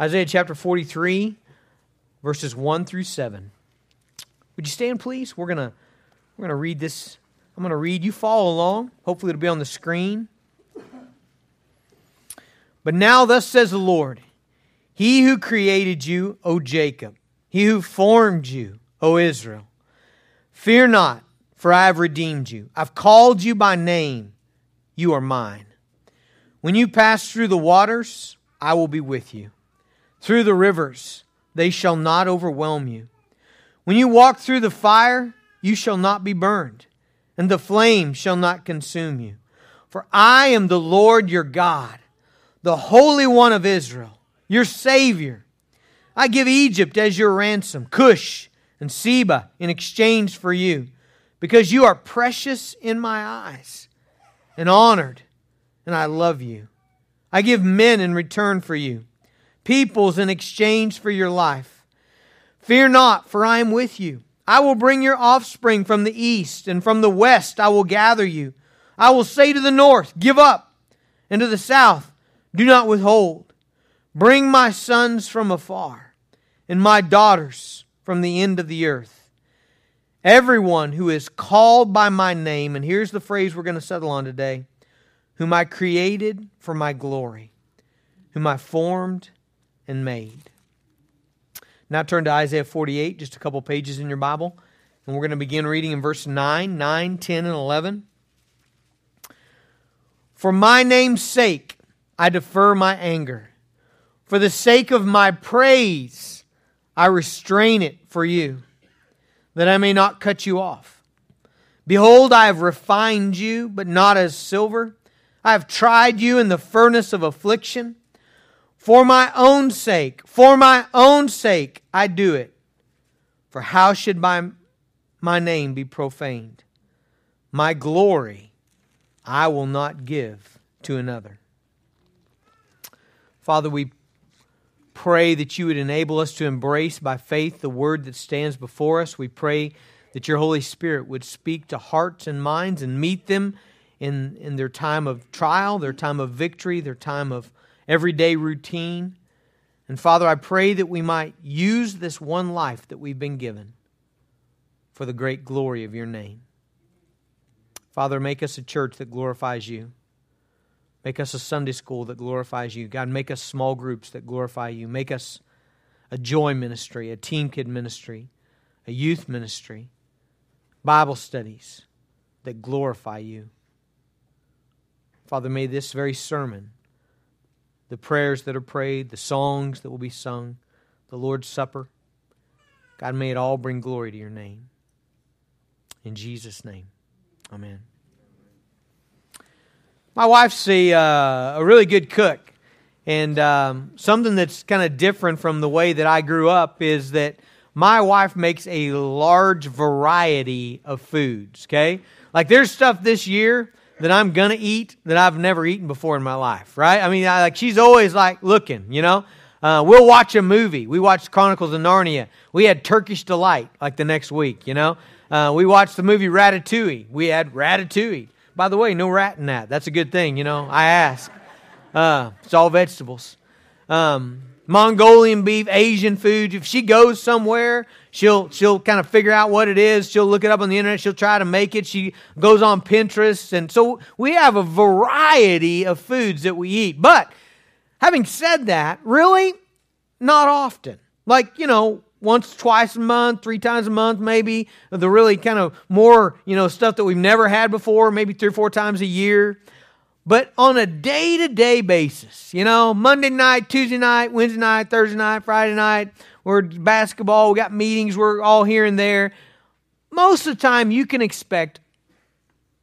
Isaiah chapter 43, verses 1 through 7. Would you stand, please? We're going to we're going to read this. I'm going to read. You follow along. Hopefully, it'll be on the screen. But now, thus says the Lord He who created you, O Jacob, he who formed you, O Israel, fear not, for I have redeemed you. I've called you by name. You are mine. When you pass through the waters, I will be with you. Through the rivers, they shall not overwhelm you. When you walk through the fire, you shall not be burned, and the flame shall not consume you. For I am the Lord your God, the Holy One of Israel, your Savior. I give Egypt as your ransom, Cush and Seba in exchange for you, because you are precious in my eyes and honored, and I love you. I give men in return for you, peoples in exchange for your life. Fear not, for I am with you. I will bring your offspring from the east, and from the west I will gather you. I will say to the north, Give up, and to the south, Do not withhold. Bring my sons from afar, and my daughters from the end of the earth. Everyone who is called by my name, and here's the phrase we're going to settle on today whom I created for my glory, whom I formed and made. Now turn to Isaiah 48, just a couple pages in your Bible, and we're going to begin reading in verse 9, 9, 10, and 11. For my name's sake, I defer my anger. For the sake of my praise, I restrain it for you, that I may not cut you off. Behold, I have refined you, but not as silver. I have tried you in the furnace of affliction. For my own sake, for my own sake, I do it. For how should my, my name be profaned? My glory I will not give to another. Father, we pray that you would enable us to embrace by faith the word that stands before us. We pray that your Holy Spirit would speak to hearts and minds and meet them in, in their time of trial, their time of victory, their time of everyday routine. And Father, I pray that we might use this one life that we've been given for the great glory of your name. Father, make us a church that glorifies you. Make us a Sunday school that glorifies you. God, make us small groups that glorify you. Make us a joy ministry, a TeamKID ministry, a youth ministry, Bible studies that glorify you. Father, may this very sermon the prayers that are prayed, the songs that will be sung, the Lord's Supper. God, may it all bring glory to your name. In Jesus' name, amen. My wife's a, uh, a really good cook. And um, something that's kind of different from the way that I grew up is that my wife makes a large variety of foods, okay? Like there's stuff this year that I'm gonna eat that I've never eaten before in my life, right? I mean, I, like she's always like looking, you know. Uh, we'll watch a movie. We watched Chronicles of Narnia. We had Turkish delight like the next week, you know. Uh, we watched the movie Ratatouille. We had Ratatouille. By the way, no rat in that. That's a good thing, you know. I ask. Uh, it's all vegetables. Um, Mongolian beef, Asian food. If she goes somewhere, she'll she'll kind of figure out what it is. She'll look it up on the internet. She'll try to make it. She goes on Pinterest, and so we have a variety of foods that we eat. But having said that, really, not often. Like you know, once, twice a month, three times a month, maybe the really kind of more you know stuff that we've never had before. Maybe three or four times a year but on a day to day basis, you know, Monday night, Tuesday night, Wednesday night, Thursday night, Friday night, we're basketball, we got meetings, we're all here and there. Most of the time, you can expect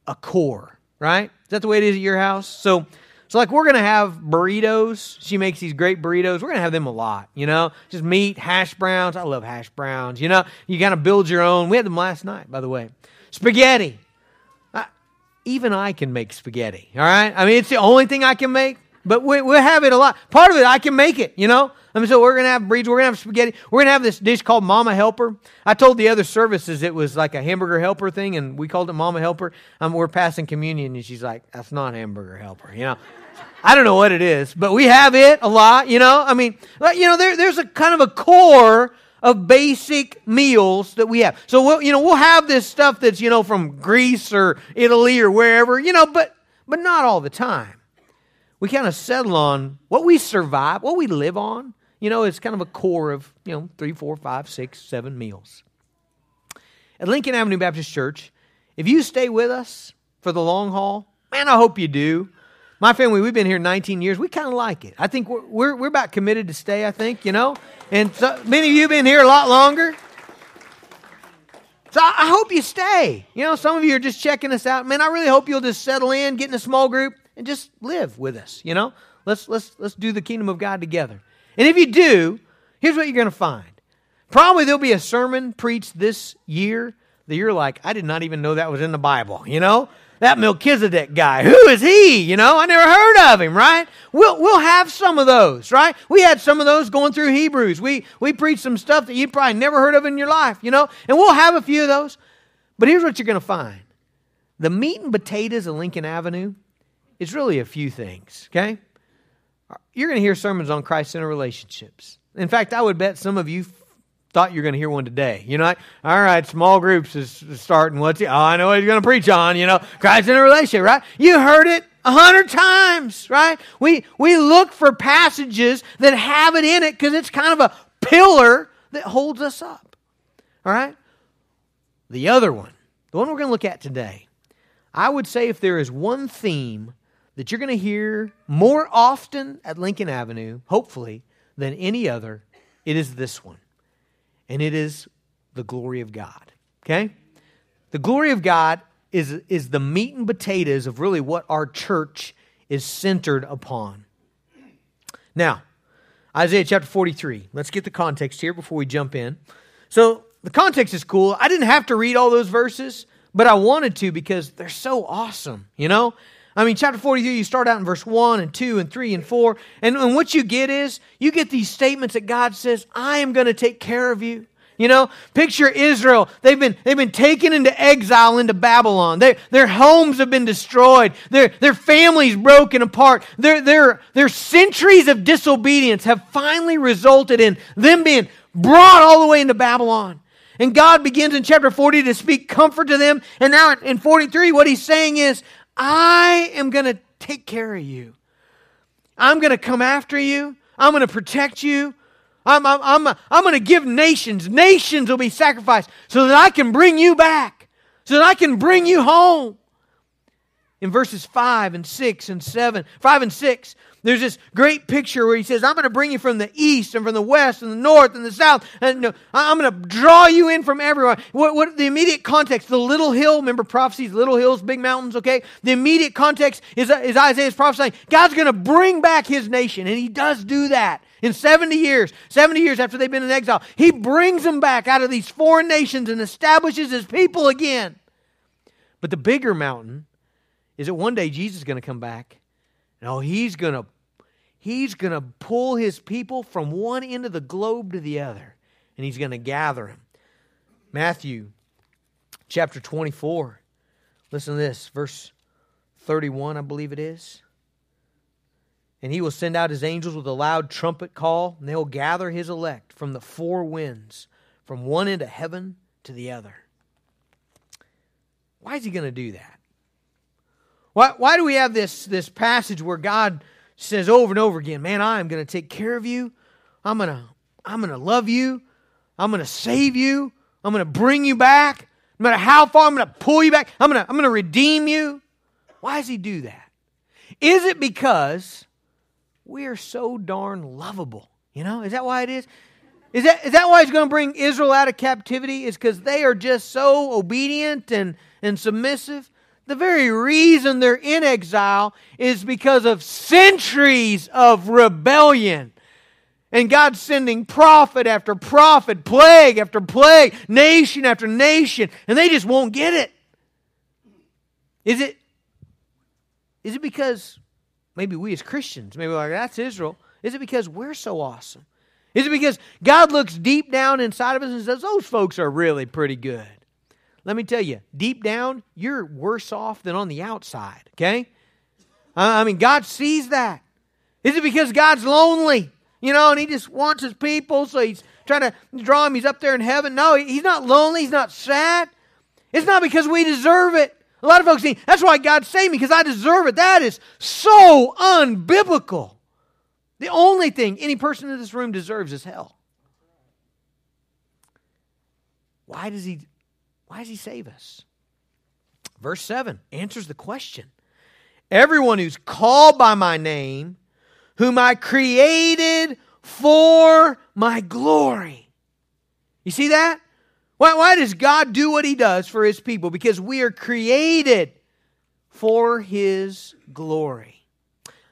a core, right? Is that the way it is at your house? So, so like we're gonna have burritos. She makes these great burritos. We're gonna have them a lot, you know. Just meat, hash browns. I love hash browns. You know, you of build your own. We had them last night, by the way. Spaghetti even I can make spaghetti. All right? I mean, it's the only thing I can make, but we, we have it a lot. Part of it, I can make it, you know? I mean, so we're going to have breeds, we're going to have spaghetti. We're going to have this dish called Mama Helper. I told the other services it was like a hamburger helper thing, and we called it Mama Helper. Um, we're passing communion, and she's like, that's not hamburger helper, you know? I don't know what it is, but we have it a lot, you know? I mean, you know, there, there's a kind of a core of basic meals that we have. So we'll, you know, we'll have this stuff that's, you know, from Greece or Italy or wherever, you know, but but not all the time. We kind of settle on what we survive, what we live on. You know, it's kind of a core of, you know, three, four, five, six, seven meals. At Lincoln Avenue Baptist Church, if you stay with us for the long haul, man, I hope you do. My family, we've been here 19 years. We kind of like it. I think we're, we're, we're, about committed to stay, I think, you know. And so, many of you have been here a lot longer. So I hope you stay. You know, some of you are just checking us out. Man, I really hope you'll just settle in, get in a small group, and just live with us, you know. Let's, let's, let's do the kingdom of God together. And if you do, here's what you're going to find. Probably there'll be a sermon preached this year that you're like, I did not even know that was in the Bible, you know? That Melchizedek guy, who is he? You know, I never heard of him, right? We'll, we'll have some of those, right? We had some of those going through Hebrews. We, we preached some stuff that you probably never heard of in your life, you know? And we'll have a few of those. But here's what you're going to find the meat and potatoes of Lincoln Avenue is really a few things, okay? You're going to hear sermons on Christ centered relationships. In fact, I would bet some of you thought you were going to hear one today. You know, all right, small groups is starting. What's he? Oh, I know what he's going to preach on. You know, Christ in a relationship, right? You heard it a hundred times, right? We we look for passages that have it in it because it's kind of a pillar that holds us up. All right. The other one, the one we're going to look at today, I would say if there is one theme that you're going to hear more often at Lincoln Avenue, hopefully, than any other, it is this one and it is the glory of God. Okay? The glory of God is, is the meat and potatoes of really what our church is centered upon. Now, Isaiah chapter 43. Let's get the context here before we jump in. So, the context is cool. I didn't have to read all those verses, but I wanted to because they're so awesome, you know? I mean, chapter 43, you start out in verse 1 and 2 and 3 and 4. And, and what you get is, you get these statements that God says, I am going to take care of you. You know, picture Israel. They've been, they've been taken into exile into Babylon. Their, their homes have been destroyed. Their, their families broken apart. Their, their, their centuries of disobedience have finally resulted in them being brought all the way into Babylon. And God begins in chapter 40 to speak comfort to them. And now in 43, what he's saying is, I am going to take care of you. I'm going to come after you. I'm going to protect you. I'm, I'm, I'm, I'm going to give nations, nations will be sacrificed so that I can bring you back, so that I can bring you home. In verses 5 and 6 and 7, 5 and 6, there's this great picture where he says, I'm going to bring you from the east and from the west and the north and the south. And I'm going to draw you in from everywhere. What, what the immediate context, the little hill, remember prophecies, little hills, big mountains, okay? The immediate context is, uh, is Isaiah's prophesying. God's going to bring back his nation, and he does do that. In 70 years, 70 years after they've been in exile, he brings them back out of these foreign nations and establishes his people again. But the bigger mountain is that one day Jesus is going to come back. Oh, he's going to He's going to pull his people from one end of the globe to the other, and he's going to gather them. Matthew chapter 24. Listen to this, verse 31, I believe it is. And he will send out his angels with a loud trumpet call, and they will gather his elect from the four winds, from one end of heaven to the other. Why is he going to do that? Why, why do we have this, this passage where God says over and over again, Man, I am going to take care of you. I'm going to I'm going to love you. I'm going to save you. I'm going to bring you back. No matter how far, I'm going to pull you back. I'm going to, I'm going to redeem you. Why does he do that? Is it because we are so darn lovable? You know, is that why it is? Is that, is that why he's going to bring Israel out of captivity? Is because they are just so obedient and, and submissive? The very reason they're in exile is because of centuries of rebellion. And God's sending prophet after prophet, plague after plague, nation after nation, and they just won't get it. Is it is it because maybe we as Christians, maybe like that's Israel, is it because we're so awesome? Is it because God looks deep down inside of us and says, those folks are really pretty good? Let me tell you, deep down, you're worse off than on the outside, okay? I mean, God sees that. Is it because God's lonely? You know, and he just wants his people, so he's trying to draw him. He's up there in heaven. No, he's not lonely. He's not sad. It's not because we deserve it. A lot of folks think, that's why God saved me, because I deserve it. That is so unbiblical. The only thing any person in this room deserves is hell. Why does he why does he save us? Verse 7 answers the question. Everyone who's called by my name, whom I created for my glory. You see that? Why, why does God do what he does for his people? Because we are created for his glory.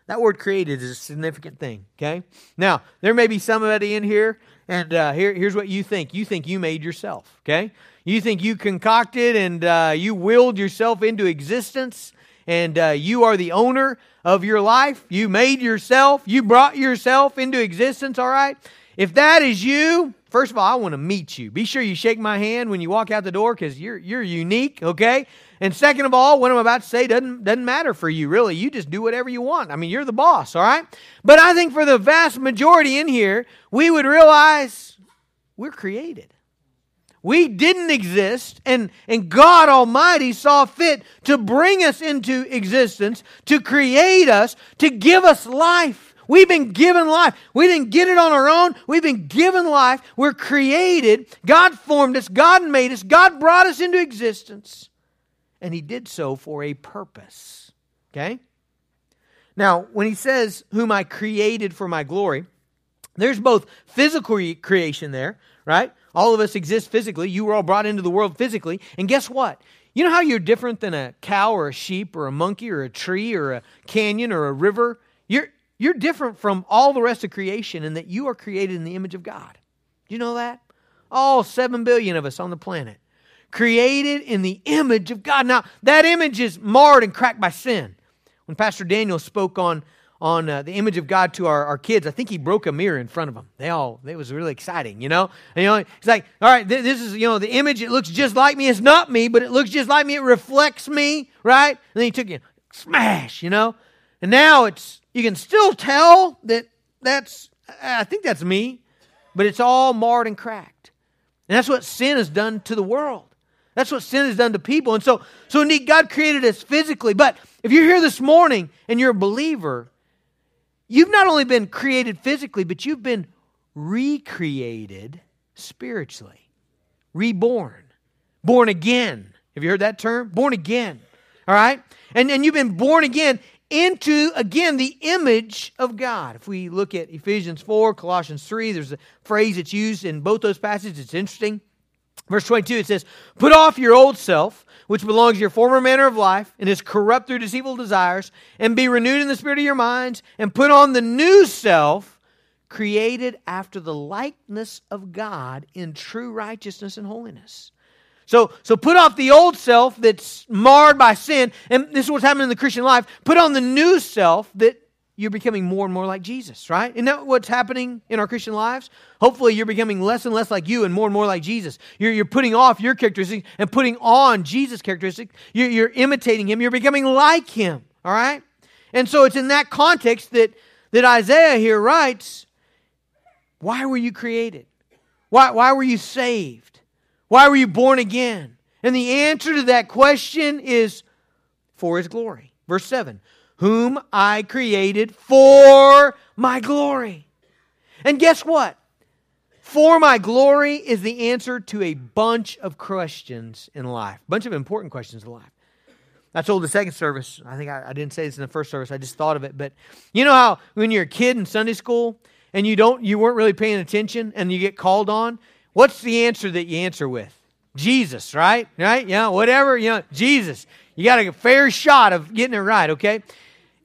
That word created is a significant thing, okay? Now, there may be somebody in here, and uh, here, here's what you think. You think you made yourself, okay? You think you concocted and uh, you willed yourself into existence, and uh, you are the owner of your life. You made yourself. You brought yourself into existence, all right? If that is you, first of all, I want to meet you. Be sure you shake my hand when you walk out the door because you're, you're unique, okay? And second of all, what I'm about to say doesn't, doesn't matter for you, really. You just do whatever you want. I mean, you're the boss, all right? But I think for the vast majority in here, we would realize we're created. We didn't exist, and, and God Almighty saw fit to bring us into existence, to create us, to give us life. We've been given life. We didn't get it on our own. We've been given life. We're created. God formed us. God made us. God brought us into existence and he did so for a purpose. Okay? Now, when he says, Whom I created for my glory, there's both physical creation there, right? All of us exist physically. You were all brought into the world physically. And guess what? You know how you're different than a cow or a sheep or a monkey or a tree or a canyon or a river? You're, you're different from all the rest of creation in that you are created in the image of God. Do you know that? All seven billion of us on the planet created in the image of God. Now, that image is marred and cracked by sin. When Pastor Daniel spoke on, on uh, the image of God to our, our kids, I think he broke a mirror in front of them. They all, it was really exciting, you know? And, you know, it's like, all right, th- this is, you know, the image, it looks just like me. It's not me, but it looks just like me. It reflects me, right? And then he took it, smash, you know? And now it's, you can still tell that that's, I think that's me, but it's all marred and cracked. And that's what sin has done to the world. That's what sin has done to people. And so, so indeed, God created us physically. But if you're here this morning and you're a believer, you've not only been created physically, but you've been recreated spiritually, reborn, born again. Have you heard that term? Born again. All right? And, and you've been born again into, again, the image of God. If we look at Ephesians 4, Colossians 3, there's a phrase that's used in both those passages. It's interesting. Verse 22, it says, Put off your old self, which belongs to your former manner of life, and is corrupt through deceitful desires, and be renewed in the spirit of your minds, and put on the new self, created after the likeness of God in true righteousness and holiness. So, so put off the old self that's marred by sin, and this is what's happening in the Christian life. Put on the new self that you're becoming more and more like Jesus, right? Isn't that what's happening in our Christian lives? Hopefully, you're becoming less and less like you and more and more like Jesus. You're, you're putting off your characteristics and putting on Jesus' characteristics. You're, you're imitating him. You're becoming like him, all right? And so it's in that context that, that Isaiah here writes Why were you created? Why, why were you saved? Why were you born again? And the answer to that question is for his glory. Verse 7 whom I created for my glory. And guess what? For my glory is the answer to a bunch of questions in life, a bunch of important questions in life. I told the second service, I think I, I, didn't say this in the first service, I just thought of it, but you know how when you're a kid in Sunday school and you don't you weren't really paying attention and you get called on, what's the answer that you answer with? Jesus, right? Right? Yeah, whatever, you know, Jesus. You got a fair shot of getting it right, okay?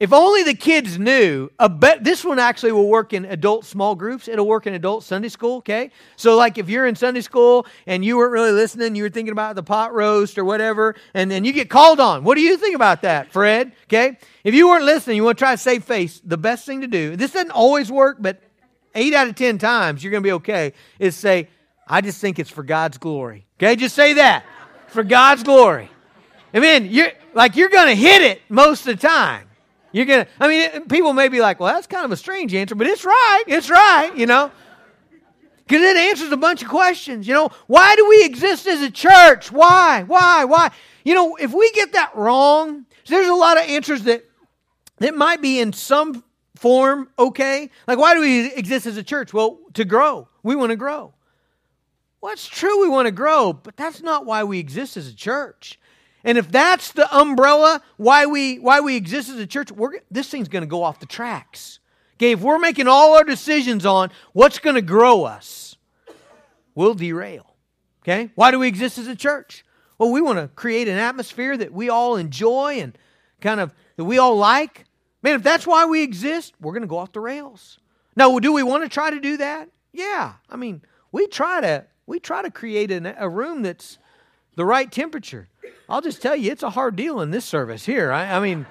If only the kids knew, this one actually will work in adult small groups. It'll work in adult Sunday school, okay? So, like if you're in Sunday school and you weren't really listening, you were thinking about the pot roast or whatever, and then you get called on. What do you think about that, Fred? Okay? If you weren't listening, you want to try to save face, the best thing to do, this doesn't always work, but eight out of 10 times you're going to be okay, is say, I just think it's for God's glory. Okay? Just say that. For God's glory. Amen. You're, like you're going to hit it most of the time. You're gonna. I mean, people may be like, "Well, that's kind of a strange answer," but it's right. It's right. You know, because it answers a bunch of questions. You know, why do we exist as a church? Why? Why? Why? You know, if we get that wrong, there's a lot of answers that that might be in some form okay. Like, why do we exist as a church? Well, to grow. We want to grow. Well, it's true we want to grow, but that's not why we exist as a church. And if that's the umbrella why we why we exist as a church, this thing's going to go off the tracks. Okay, if we're making all our decisions on what's going to grow us, we'll derail. Okay? Why do we exist as a church? Well, we want to create an atmosphere that we all enjoy and kind of that we all like. Man, if that's why we exist, we're going to go off the rails. Now, do we want to try to do that? Yeah. I mean, we try to we try to create an, a room that's the right temperature. I'll just tell you, it's a hard deal in this service here. I, I mean,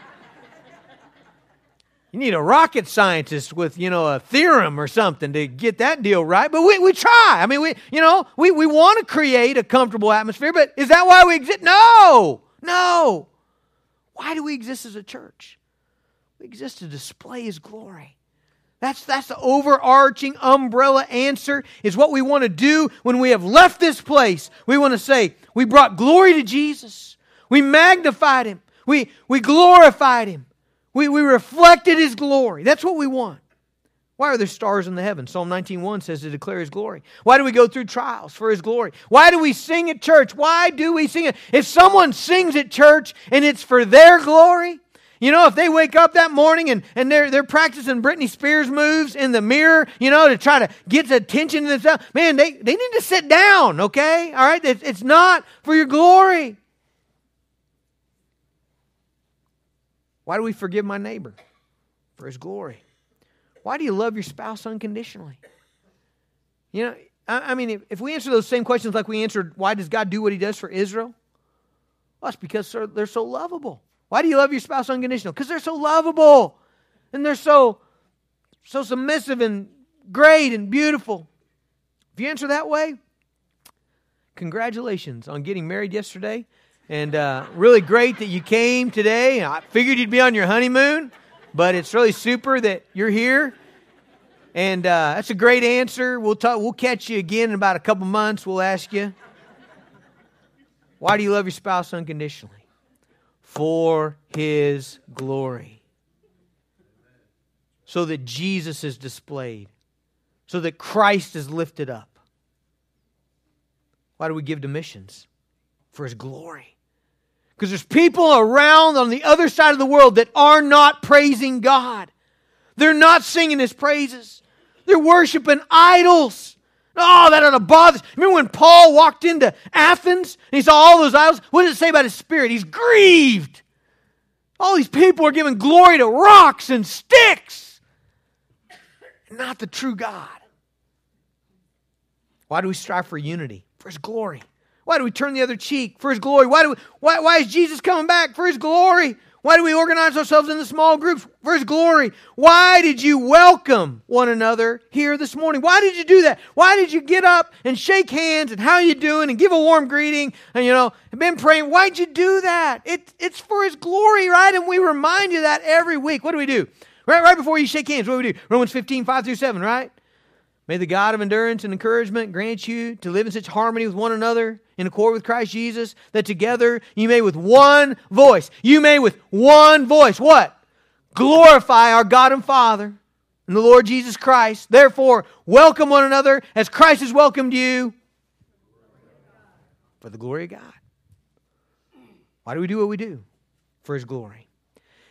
you need a rocket scientist with, you know, a theorem or something to get that deal right. But we, we try. I mean, we, you know, we, we want to create a comfortable atmosphere, but is that why we exist? No, no. Why do we exist as a church? We exist to display His glory. That's, that's the overarching umbrella answer is what we want to do when we have left this place. We want to say, we brought glory to Jesus. We magnified him. We, we glorified him. We, we reflected his glory. That's what we want. Why are there stars in the heavens? Psalm 19.1 says to declare his glory. Why do we go through trials for his glory? Why do we sing at church? Why do we sing it? If someone sings at church and it's for their glory, you know, if they wake up that morning and, and they're, they're practicing Britney Spears moves in the mirror, you know, to try to get attention to themselves, man, they, they need to sit down, okay? All right? It's, it's not for your glory. Why do we forgive my neighbor? For his glory. Why do you love your spouse unconditionally? You know, I, I mean, if, if, we answer those same questions like we answered, why does God do what he does for Israel? Well, that's because they're so lovable. Why do you love your spouse unconditional? Because they're so lovable and they're so so submissive and great and beautiful. If you answer that way, congratulations on getting married yesterday. And uh, really great that you came today. I figured you'd be on your honeymoon, but it's really super that you're here. And uh, that's a great answer. We'll talk. We'll catch you again in about a couple months. We'll ask you, why do you love your spouse unconditionally? For his glory. So that Jesus is displayed, so that Christ is lifted up. Why do we give to missions? For his glory. Because there's people around on the other side of the world that are not praising God. They're not singing his praises. They're worshiping idols. Oh, that ought to bother. Remember when Paul walked into Athens and he saw all those idols? What does it say about his spirit? He's grieved. All these people are giving glory to rocks and sticks, not the true God. Why do we strive for unity? For his glory. Why do we turn the other cheek? For his glory. Why, do we, why, why is Jesus coming back? For his glory. Why do we organize ourselves into small groups for His glory? Why did you welcome one another here this morning? Why did you do that? Why did you get up and shake hands and how you doing and give a warm greeting and you know been praying? Why'd you do that? It, it's for His glory, right? And we remind you that every week. What do we do? Right, right before you shake hands, what do we do? Romans 15, 5 through 7, right? May the God of endurance and encouragement grant you to live in such harmony with one another in accord with Christ Jesus, that together you may with one voice, you may with one voice, what? Glorify our God and Father and the Lord Jesus Christ. Therefore, welcome one another as Christ has welcomed you for the glory of God. Why do we do what we do? For His glory.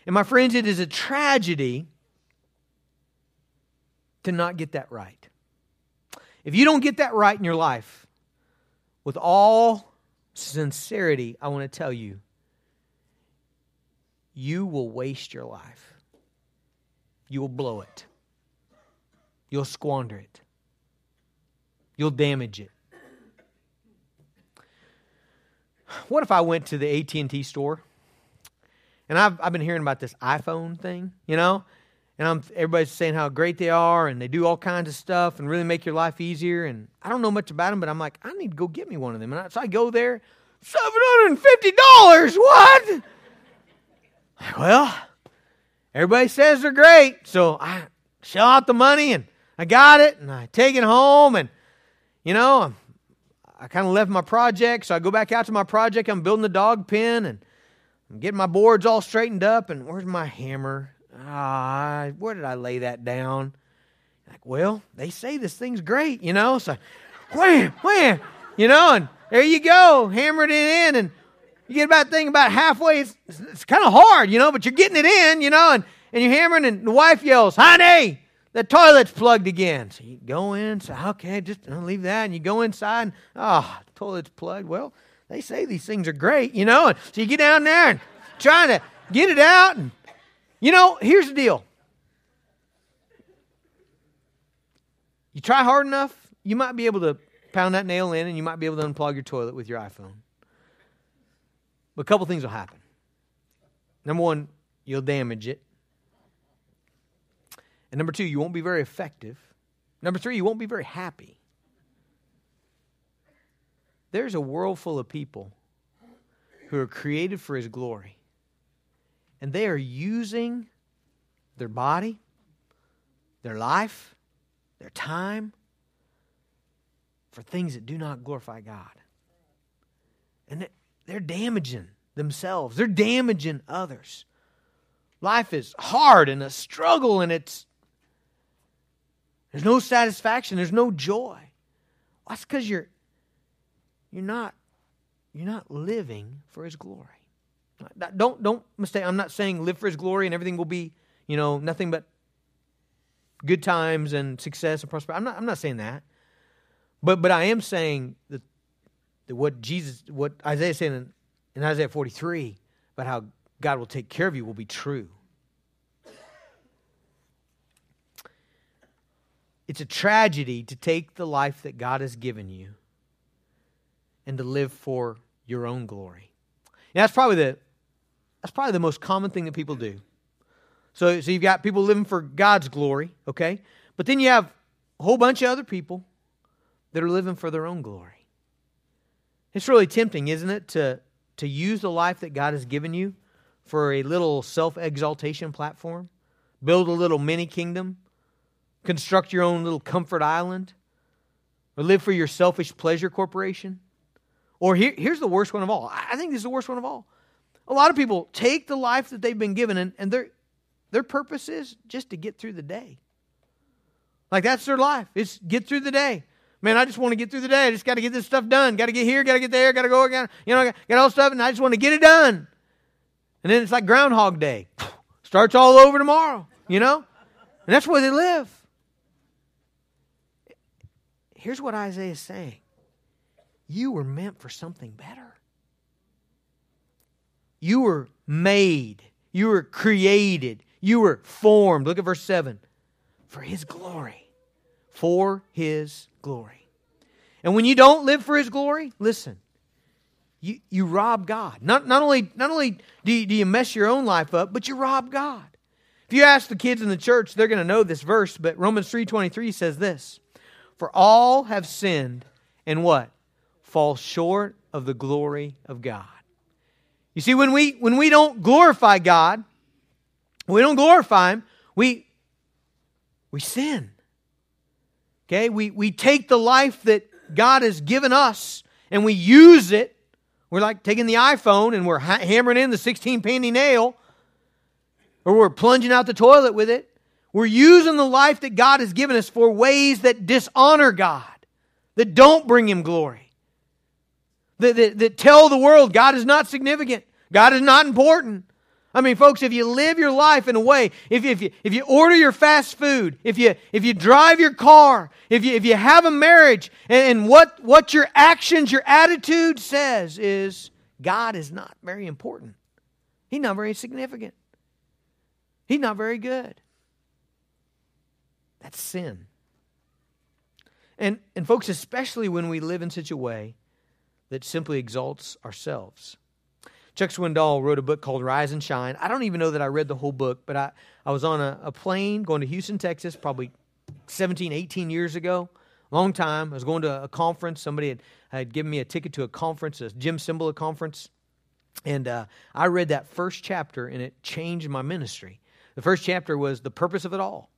And my friends, it is a tragedy to not get that right. If you don't get that right in your life, with all sincerity, I want to tell you, you will waste your life. You will blow it. You'll squander it. You'll damage it. What if I went to the AT&T store? And I've, I've been hearing about this iPhone thing, you know? And I'm, everybody's saying how great they are and they do all kinds of stuff and really make your life easier. And I don't know much about them, but I'm like, I need to go get me one of them. And I, so I go there, $750. What? Well, everybody says they're great. So I shell out the money and I got it and I take it home and, you know, I kind of left my project. So I go back out to my project. I'm building the dog pen and I'm getting my boards all straightened up. And where's my hammer? Ah, where did I lay that down? Like, well, they say this thing's great, you know. So, wham, wham, you know, and there you go, hammered it in, and you get about thing about halfway. It's, it's kind of hard, you know, but you're getting it in, you know, and, and you're hammering, and the wife yells, "Honey, the toilet's plugged again." So you go in, so "Okay, just leave that," and you go inside, and ah, oh, the toilet's plugged. Well, they say these things are great, you know, and so you get down there and trying to get it out, and you know, here's the deal. You try hard enough, you might be able to pound that nail in and you might be able to unplug your toilet with your iPhone. But a couple things will happen. Number one, you'll damage it. And number two, you won't be very effective. Number three, you won't be very happy. There's a world full of people who are created for His glory and they are using their body, their life, their time for things that do not glorify God. And they're damaging themselves, they're damaging others. Life is hard and a struggle, and it's there's no satisfaction, there's no joy. That's because you're you're not you're not living for his glory. Don't don't mistake. I'm not saying live for His glory and everything will be you know nothing but good times and success and prosperity. I'm not I'm not saying that, but but I am saying that, that what Jesus what Isaiah said in, in Isaiah 43 about how God will take care of you will be true. It's a tragedy to take the life that God has given you and to live for your own glory. And that's probably the that's probably the most common thing that people do. So, so you've got people living for God's glory, okay? But then you have a whole bunch of other people that are living for their own glory. It's really tempting, isn't it, to, to use the life that God has given you for a little self exaltation platform, build a little mini kingdom, construct your own little comfort island, or live for your selfish pleasure corporation. Or here, here's the worst one of all. I think this is the worst one of all. A lot of people take the life that they've been given and, and their, their purpose is just to get through the day. Like that's their life. It's get through the day. Man, I just want to get through the day. I just got to get this stuff done. Got to get here, got to get there, got to go, got you know, got all stuff, and I just want to get it done. And then it's like Groundhog Day. Starts all over tomorrow, you know? And that's where they live. Here's what Isaiah is saying You were meant for something better. You were made, you were created, you were formed. Look at verse 7 for His glory. For His glory. And when you don't live for His glory, listen, you, you rob God. Not, not only, not only do, you, do you mess your own life up, but you rob God. If you ask the kids in the church, they're going to know this verse, but Romans 3.23 says this, For all have sinned and what? Fall short of the glory of God. You see, when we when we don't glorify God, we don't glorify Him, we we sin. Okay? We we take the life that God has given us and we use it. We're like taking the iPhone and we're ha- hammering in the 16 penny nail, or we're plunging out the toilet with it. We're using the life that God has given us for ways that dishonor God, that don't bring Him glory that, that, that tell the world God is not significant, God is not important. I mean, folks, if you live your life in a way, if you, if you, if you order your fast food, if you, if you drive your car, if you, if you have a marriage, and, and what, what your actions, your attitude says is God is not very important. He's not very significant. He's not very good. That's sin. And, and folks, especially when we live in such a way that simply exalts ourselves. Chuck Swindoll wrote a book called Rise and Shine. I don't even know that I read the whole book, but I, I was on a, a plane going to Houston, Texas, probably 17, 18 years ago. Long time. I was going to a conference. Somebody had, had given me a ticket to a conference, a Jim Cymbala conference. And uh, I read that first chapter, and it changed my ministry. The first chapter was the purpose of it all.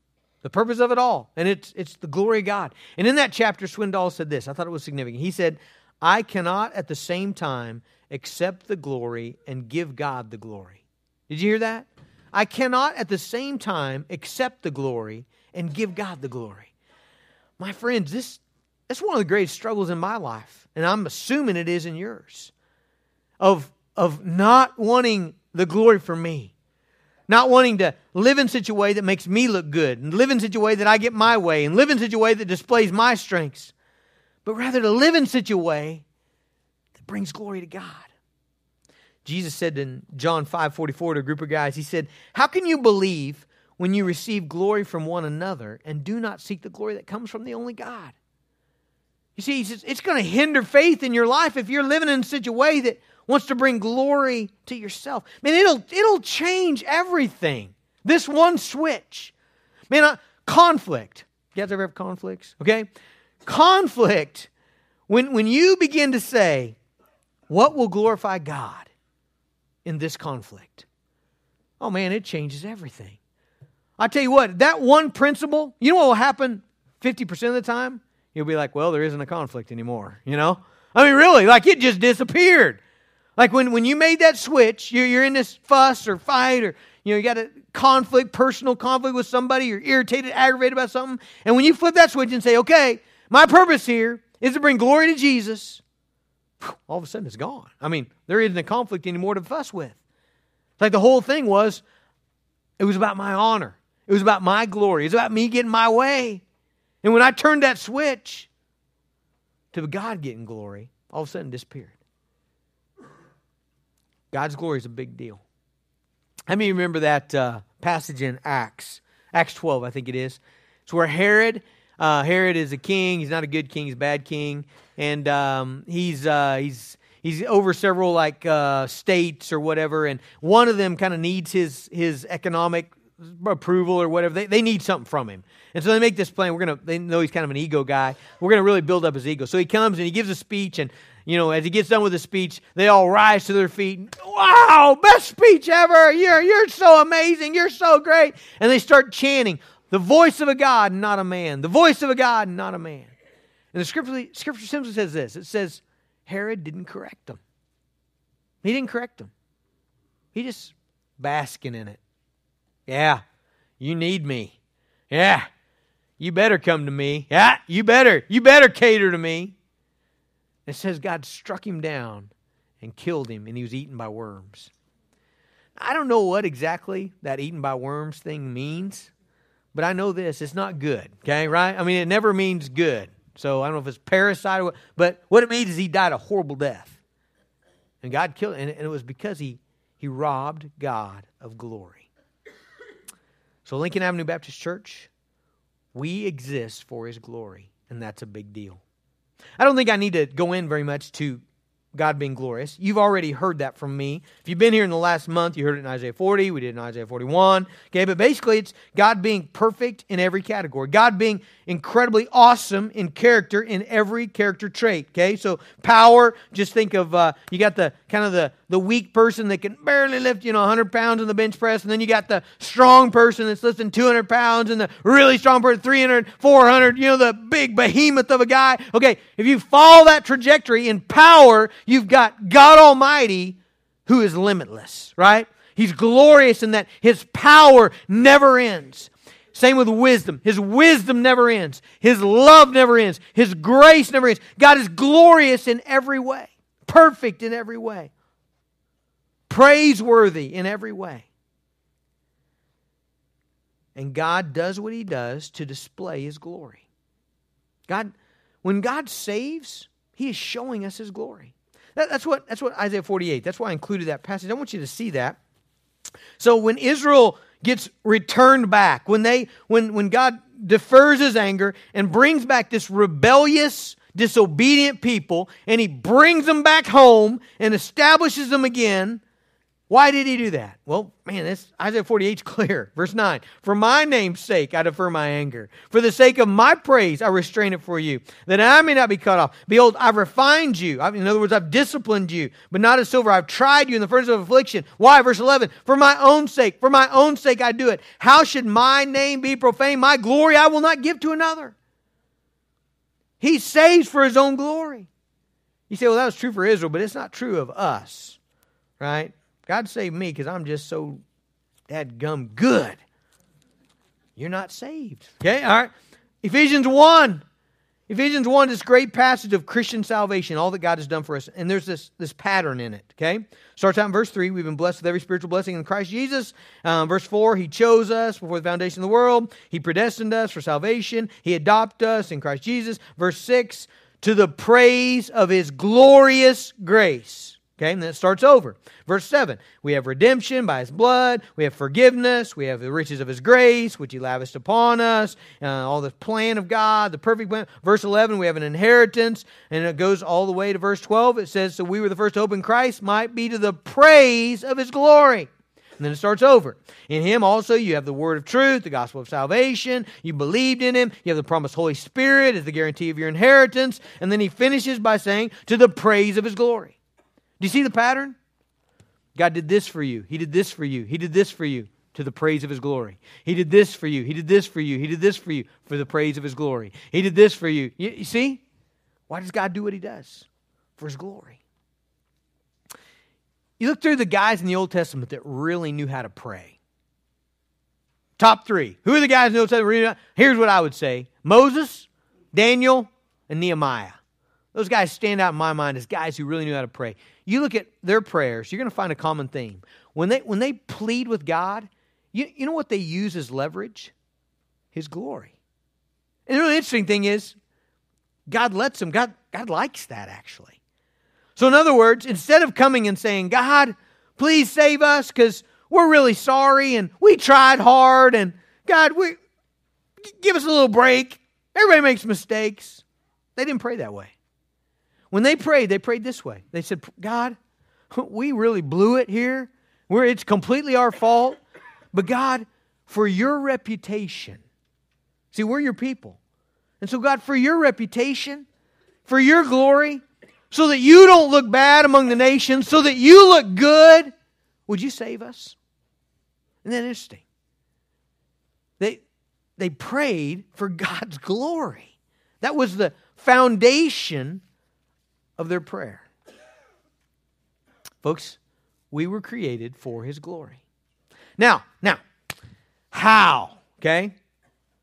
The purpose of it all. And it's, it's the glory of God. And in that chapter, Swindoll said this. I thought it was significant. He said, I cannot at the same time accept the glory and give God the glory. Did you hear that? I cannot at the same time accept the glory and give God the glory. My friends, this that's one of the greatest struggles in my life, and I'm assuming it is in yours. Of of not wanting the glory for me. Not wanting to live in such a way that makes me look good, and live in such a way that I get my way, and live in such a way that displays my strengths, but rather to live in such a way that brings glory to God. Jesus said in John 5 44 to a group of guys, He said, How can you believe when you receive glory from one another and do not seek the glory that comes from the only God? You see, he says, it's going to hinder faith in your life if you're living in such a way that wants to bring glory to yourself. Man, it'll, it'll change everything. This one switch. Man, uh, conflict. You guys ever have conflicts? Okay? Conflict. When, when you begin to say, what will glorify God in this conflict? Oh man, it changes everything. I tell you what, that one principle, you know what will happen 50% of the time? You'll be like, well, there isn't a conflict anymore, you know? I mean, really, like it just disappeared. Like when, when you made that switch, you're, you're in this fuss or fight or you know, you got a conflict, personal conflict with somebody, you're irritated, aggravated about something. And when you flip that switch and say, okay, my purpose here is to bring glory to Jesus, all of a sudden it's gone. I mean, there isn't a conflict anymore to fuss with. It's like the whole thing was, it was about my honor. It was about my glory. It was about me getting my way. And when I turned that switch to God getting glory, all of a sudden disappeared. God's glory is a big deal. How many remember that uh, passage in Acts? Acts 12, I think it is. It's where Herod, uh, Herod is a king. He's not a good king. He's a bad king, and um, he's uh, he's he's over several like uh, states or whatever. And one of them kind of needs his his economic approval or whatever. They, they need something from him. And so they make this plan. We're going to, they know he's kind of an ego guy. We're going to really build up his ego. So he comes and he gives a speech. And, you know, as he gets done with the speech, they all rise to their feet. Wow, best speech ever. You're, you're so amazing. You're so great. And they start chanting, the voice of a God, not a man. The voice of a God, not a man. And the scripture, scripture simply says this it says, Herod didn't correct them. He didn't correct them. He just basking in it. Yeah, you need me. Yeah, you better come to me. Yeah, you better. You better cater to me. It says God struck him down and killed him, and he was eaten by worms. I don't know what exactly that eaten by worms thing means, but I know this it's not good, okay, right? I mean, it never means good. So I don't know if it's parasite what, but what it means is he died a horrible death. And God killed him, and it was because he, he robbed God of glory. So, Lincoln Avenue Baptist Church, we exist for His glory, and that's a big deal. I don't think I need to go in very much to God being glorious. You've already heard that from me. If you've been here in the last month, you heard it in Isaiah 40, we did in Isaiah 41. Okay, but basically it's God being perfect in every category. God being incredibly awesome in character in every character trait. Okay, so power, just think of uh, you got the kind of the the weak person that can barely lift, you know, 100 pounds in the bench press, and then you got the strong person that's lifting 200 pounds, and the really strong person 300, 400, you know, the big behemoth of a guy. Okay, if you follow that trajectory in power, you've got God Almighty who is limitless, right? He's glorious in that his power never ends. Same with wisdom. His wisdom never ends. His love never ends. His grace never ends. God is glorious in every way, perfect in every way praiseworthy in every way. And God does what he does to display his glory. God, when God saves, he is showing us his glory. That, that's, what, that's what Isaiah 48, that's why I included that passage. I want you to see that. So when Israel gets returned back, when they when when God defers his anger and brings back this rebellious, disobedient people, and he brings them back home and establishes them again, Why did he do that? Well, man, this Isaiah 48 is clear. Verse 9 For my name's sake, I defer my anger. For the sake of my praise, I restrain it for you, that I may not be cut off. Behold, I've refined you. In other words, I've disciplined you, but not as silver. I've tried you in the furnace of affliction. Why? Verse 11 For my own sake, for my own sake, I do it. How should my name be profaned? My glory I will not give to another. He saves for his own glory. You say, well, that was true for Israel, but it's not true of us, right? God saved me because I'm just so that gum good. You're not saved. Okay, all right. Ephesians 1. Ephesians 1, this great passage of Christian salvation, all that God has done for us. And there's this, this pattern in it, okay? Starts out in verse 3. We've been blessed with every spiritual blessing in Christ Jesus. Um, verse 4, He chose us before the foundation of the world. He predestined us for salvation. He adopted us in Christ Jesus. Verse 6, to the praise of His glorious grace Okay, and then it starts over. Verse 7 We have redemption by his blood, we have forgiveness, we have the riches of his grace, which he lavished upon us, uh, all the plan of God, the perfect plan. Verse 11 We have an inheritance, and it goes all the way to verse 12. It says, So we were the first to open Christ, might be to the praise of his glory. And then it starts over. In him also you have the word of truth, the gospel of salvation. You believed in him. You have the promised Holy Spirit as the guarantee of your inheritance. And then he finishes by saying, to the praise of his glory. Do you see the pattern? God did this for you. He did this for you. He did this for you to the praise of his glory. He did this for you. He did this for you. He did this for you for the praise of his glory. He did this for you. You, you see? Why does God do what he does? For his glory. You look through the guys in the Old Testament that really knew how to pray. Top three. Who are the guys in the Old Testament? Here's what I would say Moses, Daniel, and Nehemiah. Those guys stand out in my mind as guys who really knew how to pray. You look at their prayers, you're going to find a common theme. When they, when they plead with God, you, you know what they use as leverage? His glory. And the really interesting thing is, God lets them. God, God likes that, actually. So, in other words, instead of coming and saying, God, please save us because we're really sorry and we tried hard and God, we give us a little break. Everybody makes mistakes. They didn't pray that way. When they prayed, they prayed this way. They said, God, we really blew it here. We're, it's completely our fault. But God, for your reputation, see, we're your people. And so, God, for your reputation, for your glory, so that you don't look bad among the nations, so that you look good, would you save us? Isn't that interesting? They, they prayed for God's glory. That was the foundation of their prayer. Folks, we were created for his glory. Now, now, how? Okay?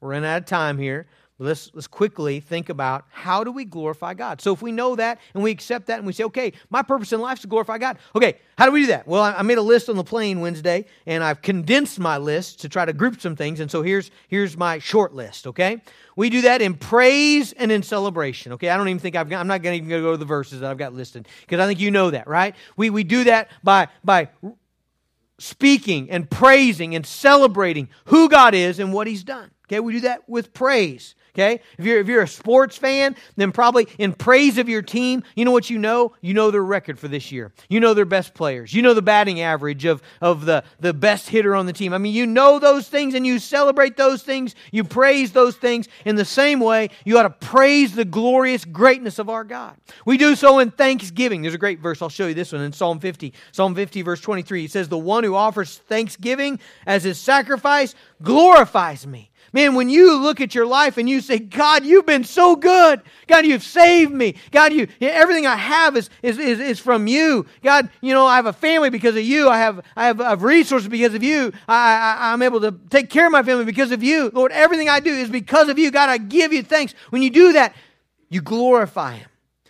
We're running out of time here. Let's, let's quickly think about how do we glorify God. So if we know that and we accept that and we say, okay, my purpose in life is to glorify God. Okay, how do we do that? Well, I, I made a list on the plane Wednesday and I've condensed my list to try to group some things. And so here's, here's my short list, okay? We do that in praise and in celebration, okay? I don't even think I've got, I'm not going to even go to the verses that I've got listed because I think you know that, right? We, we do that by, by speaking and praising and celebrating who God is and what He's done. Okay, we do that with praise. Okay? If you're, if you're a sports fan, then probably in praise of your team, you know what you know? You know their record for this year. You know their best players. You know the batting average of, of the, the best hitter on the team. I mean, you know those things and you celebrate those things. You praise those things. In the same way, you ought to praise the glorious greatness of our God. We do so in thanksgiving. There's a great verse. I'll show you this one in Psalm 50. Psalm 50, verse 23. It says, The one who offers thanksgiving as his sacrifice glorifies me. Man, when you look at your life and you say, God, you've been so good. God, you've saved me. God, you everything I have is, is, is, is from you. God, you know, I have a family because of you. I have, I have, I have resources because of you. I, I, I'm able to take care of my family because of you. Lord, everything I do is because of you. God, I give you thanks. When you do that, you glorify Him.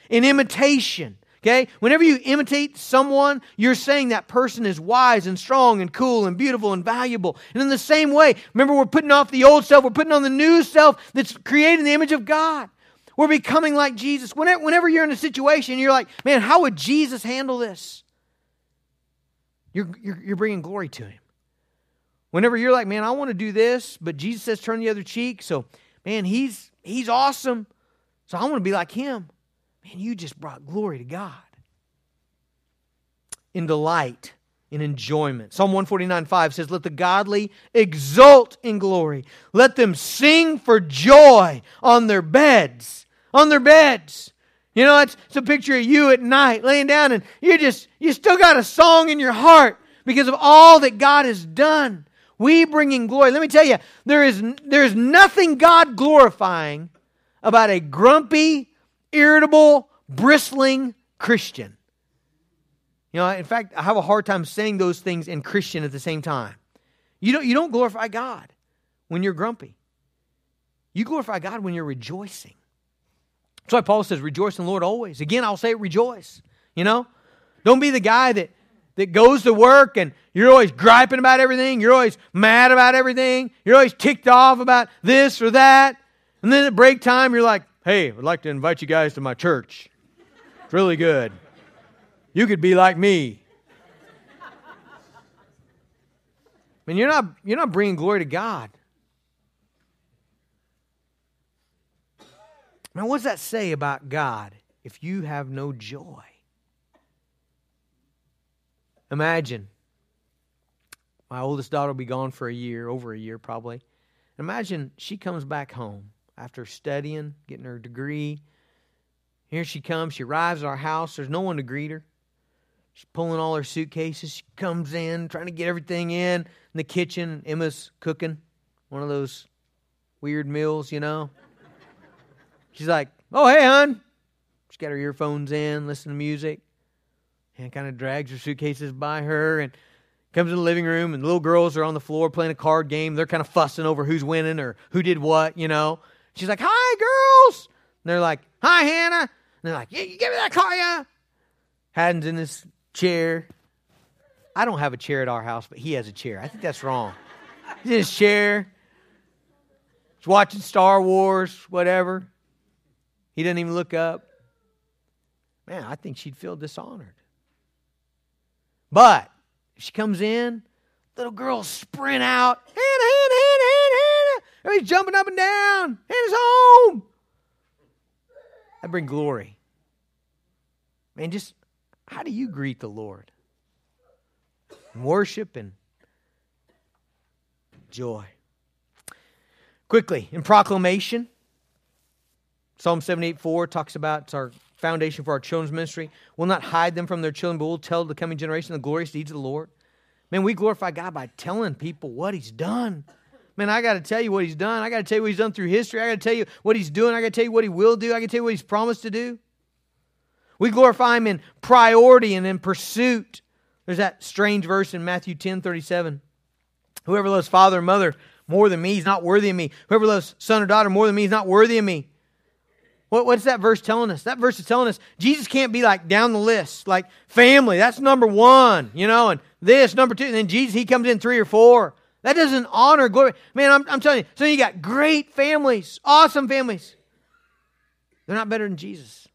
In imitation, Okay? Whenever you imitate someone, you're saying that person is wise and strong and cool and beautiful and valuable. And in the same way, remember, we're putting off the old self, we're putting on the new self that's created in the image of God. We're becoming like Jesus. Whenever, whenever you're in a situation, you're like, man, how would Jesus handle this? You're, you're, you're bringing glory to Him. Whenever you're like, man, I want to do this, but Jesus says turn the other cheek. So, man, He's, he's awesome. So I want to be like Him. Man, you just brought glory to God. In delight, in enjoyment. Psalm 149 5 says, Let the godly exult in glory. Let them sing for joy on their beds. On their beds. You know, it's, it's a picture of you at night laying down and you just, you still got a song in your heart because of all that God has done. We bring in glory. Let me tell you, there is, there is nothing God glorifying about a grumpy, irritable, bristling Christian. You know, in fact, I have a hard time saying those things in Christian at the same time. You don't, you don't glorify God when you're grumpy. You glorify God when you're rejoicing. That's why Paul says, rejoice in the Lord always. Again, I'll say rejoice. You know? Don't be the guy that, that goes to work and you're always griping about everything. You're always mad about everything. You're always ticked off about this or that. And then at break time, you're like, hey, I'd like to invite you guys to my church. It's really good. You could be like me. I mean, you're not, you're not bringing glory to God. Now, what does that say about God if you have no joy? Imagine my oldest daughter will be gone for a year, over a year probably. Imagine she comes back home after studying, getting her degree. Here she comes. She arrives at our house. There's no one to greet her. She's pulling all her suitcases. She comes in, trying to get everything in, in the kitchen. Emma's cooking one of those weird meals, you know. She's like, "Oh, hey, hon." She's got her earphones in, listening to music, and kind of drags her suitcases by her and comes in the living room. And the little girls are on the floor playing a card game. They're kind of fussing over who's winning or who did what, you know. She's like, "Hi, girls." And they're like, "Hi, Hannah." And they're like, "Yeah, give me that car, yeah." Haddon's in his chair. I don't have a chair at our house, but he has a chair. I think that's wrong. He's in his chair. He's watching Star Wars, whatever. He doesn't even look up. Man, I think she'd feel dishonored. But if she comes in, little girls sprint out. Hannah, Hannah, Hannah, Hannah, Hannah. Everybody's jumping up and down. Hannah's home. That bring glory. Man, just how do you greet the Lord? Worship and joy. Quickly, in proclamation, Psalm 78 4 talks about it's our foundation for our children's ministry. We'll not hide them from their children, but we'll tell the coming generation the glorious deeds of the Lord. Man, we glorify God by telling people what He's done. Man, I got to tell you what He's done. I got to tell you what He's done through history. I got to tell you what He's doing. I got to tell you what He will do. I got to tell you what He's promised to do. We glorify him in priority and in pursuit. There's that strange verse in Matthew 10 37. Whoever loves father or mother more than me is not worthy of me. Whoever loves son or daughter more than me is not worthy of me. What, what's that verse telling us? That verse is telling us Jesus can't be like down the list, like family, that's number one, you know, and this, number two, and then Jesus, he comes in three or four. That doesn't honor glory. Man, I'm, I'm telling you, so you got great families, awesome families. They're not better than Jesus.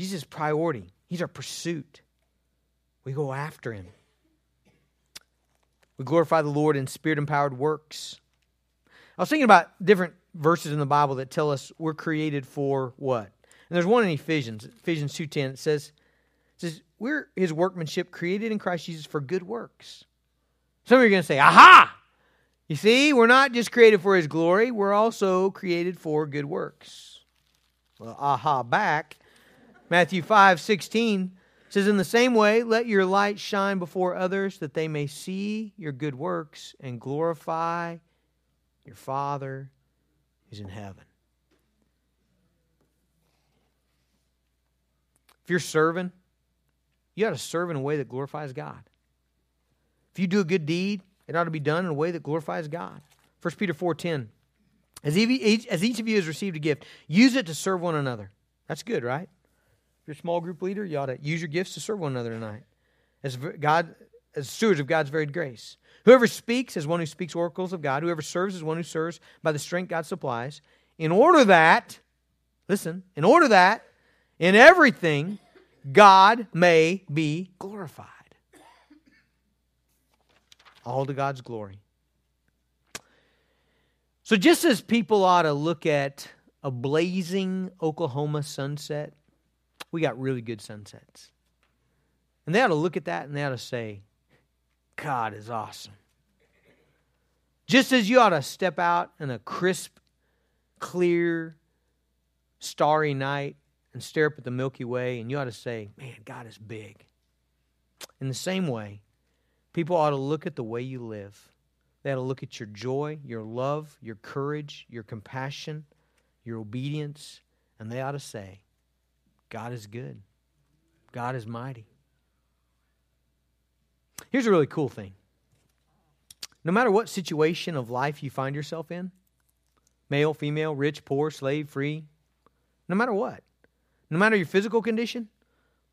Jesus' priority. He's our pursuit. We go after him. We glorify the Lord in spirit empowered works. I was thinking about different verses in the Bible that tell us we're created for what. And there's one in Ephesians, Ephesians 2:10. It says, it says, We're his workmanship created in Christ Jesus for good works. Some of you are going to say, Aha! You see, we're not just created for his glory, we're also created for good works. Well, aha, back. Matthew 5 16 says, In the same way, let your light shine before others that they may see your good works and glorify your Father who's in heaven. If you're serving, you ought to serve in a way that glorifies God. If you do a good deed, it ought to be done in a way that glorifies God. 1 Peter 4:10. As each, as each of you has received a gift, use it to serve one another. That's good, right? You're a small group leader, you ought to use your gifts to serve one another tonight. As God, as stewards of God's varied grace. Whoever speaks as one who speaks oracles of God, whoever serves as one who serves by the strength God supplies, in order that, listen, in order that in everything God may be glorified. All to God's glory. So, just as people ought to look at a blazing Oklahoma sunset we got really good sunsets. And they ought to look at that and they ought to say, God is awesome. Just as you ought to step out in a crisp, clear, starry night and stare up at the Milky Way, and you ought to say, Man, God is big. In the same way, people ought to look at the way you live. They ought to look at your joy, your love, your courage, your compassion, your obedience, and they ought to say, God is good. God is mighty. Here's a really cool thing. No matter what situation of life you find yourself in male, female, rich, poor, slave, free no matter what, no matter your physical condition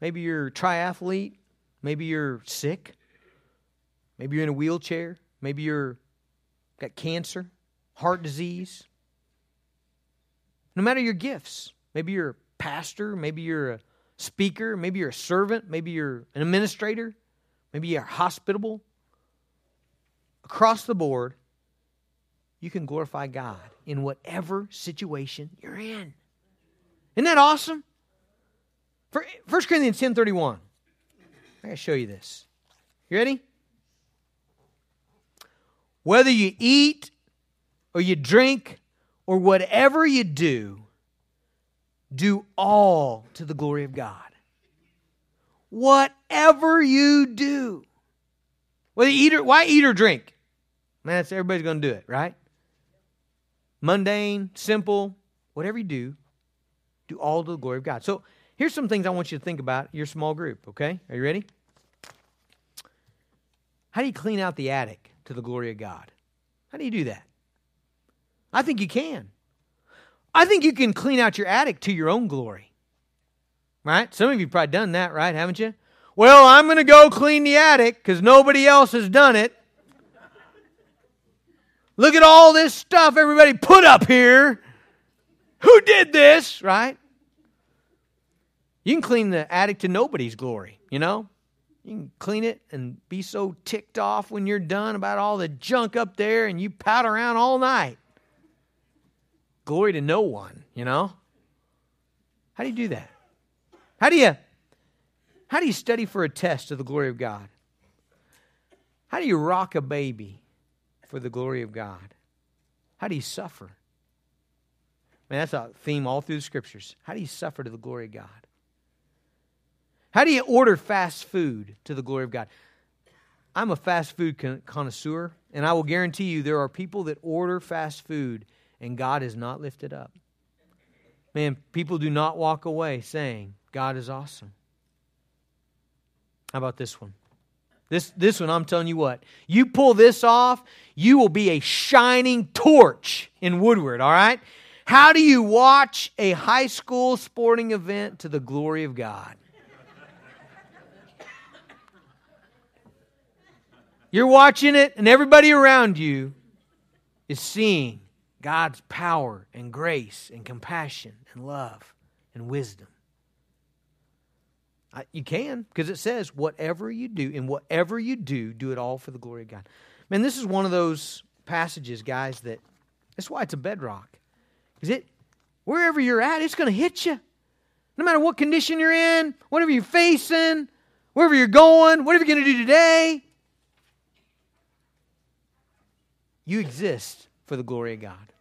maybe you're a triathlete, maybe you're sick, maybe you're in a wheelchair, maybe you're got cancer, heart disease. No matter your gifts, maybe you're pastor, maybe you're a speaker, maybe you're a servant, maybe you're an administrator, maybe you're hospitable. Across the board, you can glorify God in whatever situation you're in. Isn't that awesome? For 1 Corinthians 10.31. I gotta show you this. You ready? Whether you eat or you drink or whatever you do, do all to the glory of God. Whatever you do. Whether you eat or why eat or drink? Man, that's everybody's gonna do it, right? Mundane, simple, whatever you do, do all to the glory of God. So here's some things I want you to think about your small group, okay? Are you ready? How do you clean out the attic to the glory of God? How do you do that? I think you can. I think you can clean out your attic to your own glory. Right? Some of you probably done that, right? Haven't you? Well, I'm going to go clean the attic because nobody else has done it. Look at all this stuff everybody put up here. Who did this, right? You can clean the attic to nobody's glory, you know? You can clean it and be so ticked off when you're done about all the junk up there and you pout around all night. Glory to no one, you know? How do you do that? How do you how do you study for a test to the glory of God? How do you rock a baby for the glory of God? How do you suffer? Man, that's a theme all through the scriptures. How do you suffer to the glory of God? How do you order fast food to the glory of God? I'm a fast food connoisseur, and I will guarantee you there are people that order fast food and God is not lifted up. Man, people do not walk away saying, God is awesome. How about this one? This, this one, I'm telling you what, you pull this off, you will be a shining torch in Woodward, all right? How do you watch a high school sporting event to the glory of God? You're watching it, and everybody around you is seeing God's power and grace and compassion and love and wisdom. You can, because it says, whatever you do, and whatever you do, do it all for the glory of God. Man, this is one of those passages, guys, that that's why it's a bedrock. Is it wherever you're at, it's going to hit you. No matter what condition you're in, whatever you're facing, wherever you're going, whatever you're going to do today, you exist for the glory of God.